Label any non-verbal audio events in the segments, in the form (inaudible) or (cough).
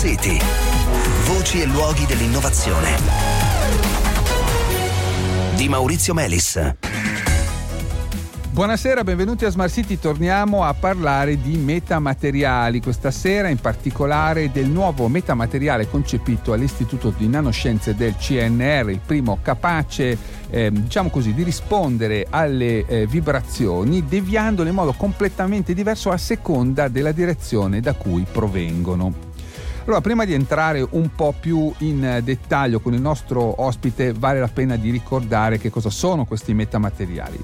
City. Voci e luoghi dell'innovazione. Di Maurizio Melis. Buonasera, benvenuti a Smart City. Torniamo a parlare di metamateriali. Questa sera in particolare del nuovo metamateriale concepito all'Istituto di Nanoscienze del CNR, il primo capace, eh, diciamo così, di rispondere alle eh, vibrazioni deviandole in modo completamente diverso a seconda della direzione da cui provengono. Allora, prima di entrare un po' più in dettaglio con il nostro ospite, vale la pena di ricordare che cosa sono questi metamateriali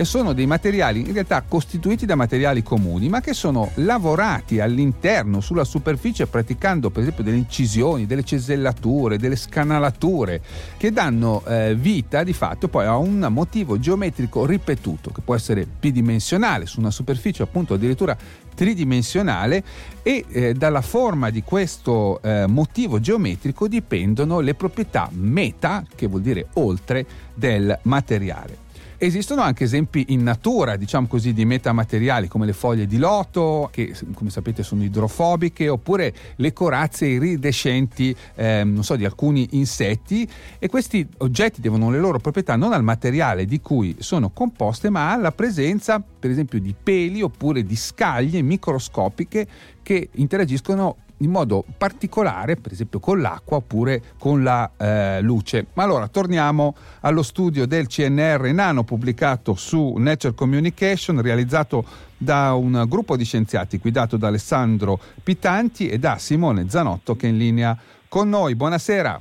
e sono dei materiali in realtà costituiti da materiali comuni, ma che sono lavorati all'interno, sulla superficie, praticando per esempio delle incisioni, delle cesellature, delle scanalature, che danno eh, vita di fatto poi a un motivo geometrico ripetuto, che può essere bidimensionale, su una superficie appunto addirittura tridimensionale e eh, dalla forma di questo eh, motivo geometrico dipendono le proprietà meta, che vuol dire oltre, del materiale. Esistono anche esempi in natura, diciamo così, di metamateriali come le foglie di loto, che come sapete sono idrofobiche, oppure le corazze iridescenti, eh, non so, di alcuni insetti. E questi oggetti devono le loro proprietà non al materiale di cui sono composte, ma alla presenza, per esempio, di peli oppure di scaglie microscopiche che interagiscono in modo particolare, per esempio con l'acqua oppure con la eh, luce. Ma allora torniamo allo studio del CNR Nano pubblicato su Nature Communication, realizzato da un gruppo di scienziati guidato da Alessandro Pitanti e da Simone Zanotto che è in linea con noi. Buonasera.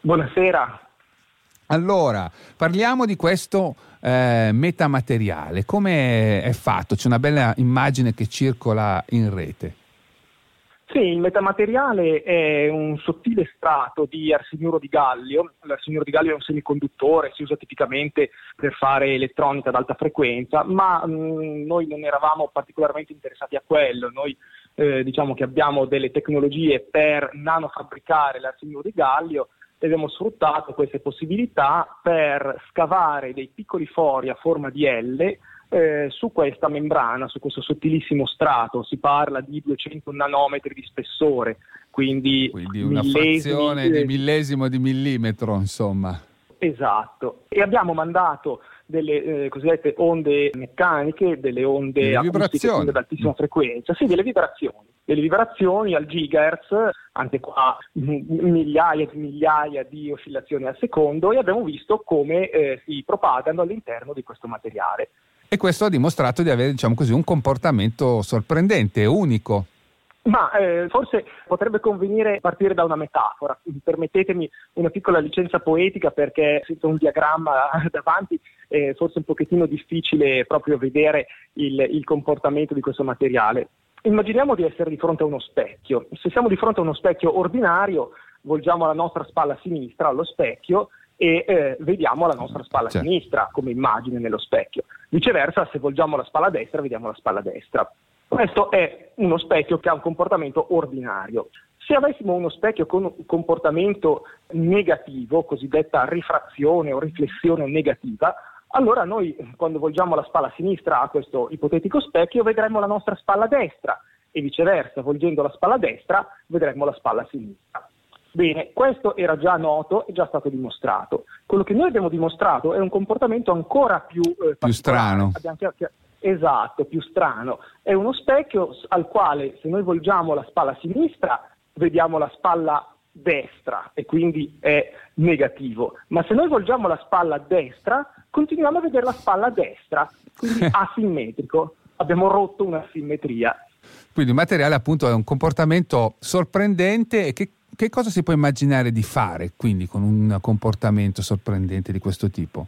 Buonasera. Allora, parliamo di questo eh, metamateriale. Come è fatto? C'è una bella immagine che circola in rete. Sì, il metamateriale è un sottile strato di arseniuro di gallio. L'arseniuro di gallio è un semiconduttore, si usa tipicamente per fare elettronica ad alta frequenza, ma mh, mm, noi non eravamo particolarmente interessati a quello. Noi eh, diciamo che abbiamo delle tecnologie per nanofabbricare l'arseniuro di gallio e abbiamo sfruttato queste possibilità per scavare dei piccoli fori a forma di L eh, su questa membrana, su questo sottilissimo strato, si parla di 200 nanometri di spessore, quindi, quindi una frazione di millesimo di millimetro, insomma. Esatto, e abbiamo mandato delle eh, cosiddette onde meccaniche, delle onde acustiche ad altissima frequenza, sì, delle vibrazioni, delle vibrazioni al gigahertz, anche qua migliaia di migliaia di oscillazioni al secondo e abbiamo visto come eh, si propagano all'interno di questo materiale e questo ha dimostrato di avere diciamo così, un comportamento sorprendente, unico. Ma eh, forse potrebbe convenire partire da una metafora. Permettetemi una piccola licenza poetica perché sento un diagramma (laughs) davanti, è forse un pochettino difficile proprio vedere il, il comportamento di questo materiale. Immaginiamo di essere di fronte a uno specchio. Se siamo di fronte a uno specchio ordinario, volgiamo la nostra spalla sinistra allo specchio e eh, vediamo la nostra spalla certo. sinistra come immagine nello specchio. Viceversa, se volgiamo la spalla destra, vediamo la spalla destra. Questo è uno specchio che ha un comportamento ordinario. Se avessimo uno specchio con un comportamento negativo, cosiddetta rifrazione o riflessione negativa, allora noi quando volgiamo la spalla sinistra a questo ipotetico specchio vedremo la nostra spalla destra e viceversa, volgendo la spalla destra vedremo la spalla sinistra. Bene, questo era già noto e già stato dimostrato. Quello che noi abbiamo dimostrato è un comportamento ancora più, eh, più strano. Esatto, più strano. È uno specchio al quale se noi volgiamo la spalla sinistra vediamo la spalla destra e quindi è negativo, ma se noi volgiamo la spalla destra continuiamo a vedere la spalla destra, quindi (laughs) asimmetrico. Abbiamo rotto una simmetria. Quindi il materiale appunto è un comportamento sorprendente e che che cosa si può immaginare di fare quindi con un comportamento sorprendente di questo tipo?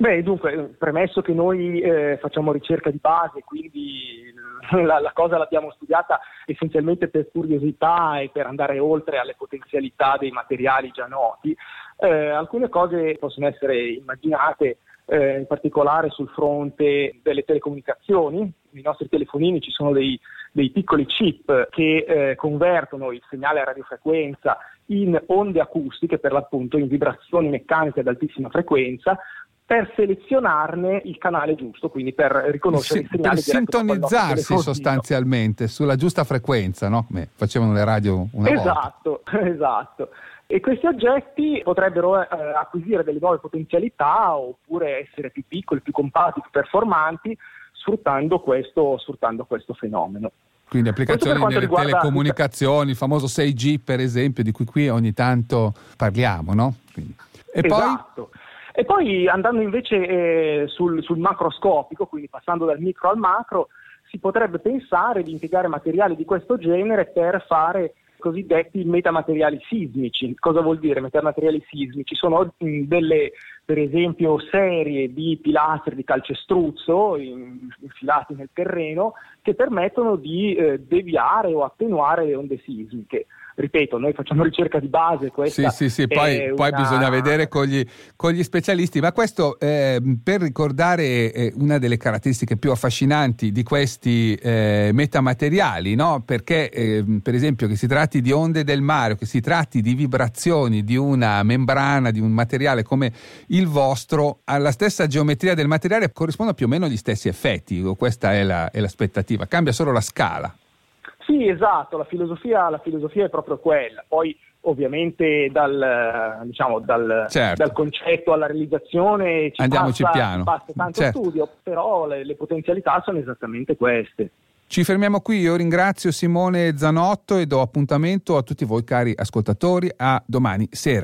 Beh, dunque, premesso che noi eh, facciamo ricerca di base, quindi (laughs) la, la, cosa l'abbiamo studiata essenzialmente per curiosità e per andare oltre alle potenzialità dei materiali già noti, eh, alcune cose possono essere immaginate eh, in particolare sul fronte delle telecomunicazioni. Nei nostri telefonini ci sono dei, dei piccoli chip che eh, convertono il segnale a radiofrequenza in onde acustiche, per l'appunto in vibrazioni meccaniche ad altissima frequenza, per selezionarne il canale giusto, quindi per riconoscere sì, il segnale per sintonizzarsi sostanzialmente sulla giusta frequenza, no? Come facevano le radio una esatto, volta. Esatto, (laughs) esatto. E questi oggetti potrebbero eh, acquisire delle nuove potenzialità oppure essere più piccoli, più compatti, più performanti, sfruttando questo, sfruttando questo fenomeno. Quindi applicazioni nelle riguarda... telecomunicazioni, il famoso 6G per esempio, di cui qui ogni tanto parliamo, no? Quindi. E esatto. poi... E poi andando invece eh, sul, sul macroscopico, quindi passando dal micro al macro, si potrebbe pensare di impiegare materiali di questo genere per fare cosiddetti metamateriali sismici. Cosa vuol dire metamateriali sismici? Sono delle, per esempio, serie di pilastri di calcestruzzo infilati nel terreno che permettono di eh, deviare o attenuare le onde sismiche ripeto, noi facciamo (laughs) ricerca di base. Sì, sì, sì, poi, poi bisogna vedere con gli, con gli, specialisti, ma questo eh, per ricordare eh, una delle caratteristiche più affascinanti di questi eh, metamateriali, no? perché ehm, per esempio che si tratti di onde del mare che si tratti di vibrazioni di una membrana, di un materiale come il vostro, alla stessa geometria del materiale corrispondono più o meno gli stessi effetti, questa è, la, è l'aspettativa, cambia solo la scala. Sì, esatto, la filosofia, la filosofia è proprio quella. Poi ovviamente dal, diciamo, dal, certo. dal concetto alla realizzazione ci Andiamoci passa, piano. passa tanto certo. studio, però le, le potenzialità sono esattamente queste. Ci fermiamo qui, io ringrazio Simone Zanotto e do appuntamento a tutti voi cari ascoltatori a domani sera.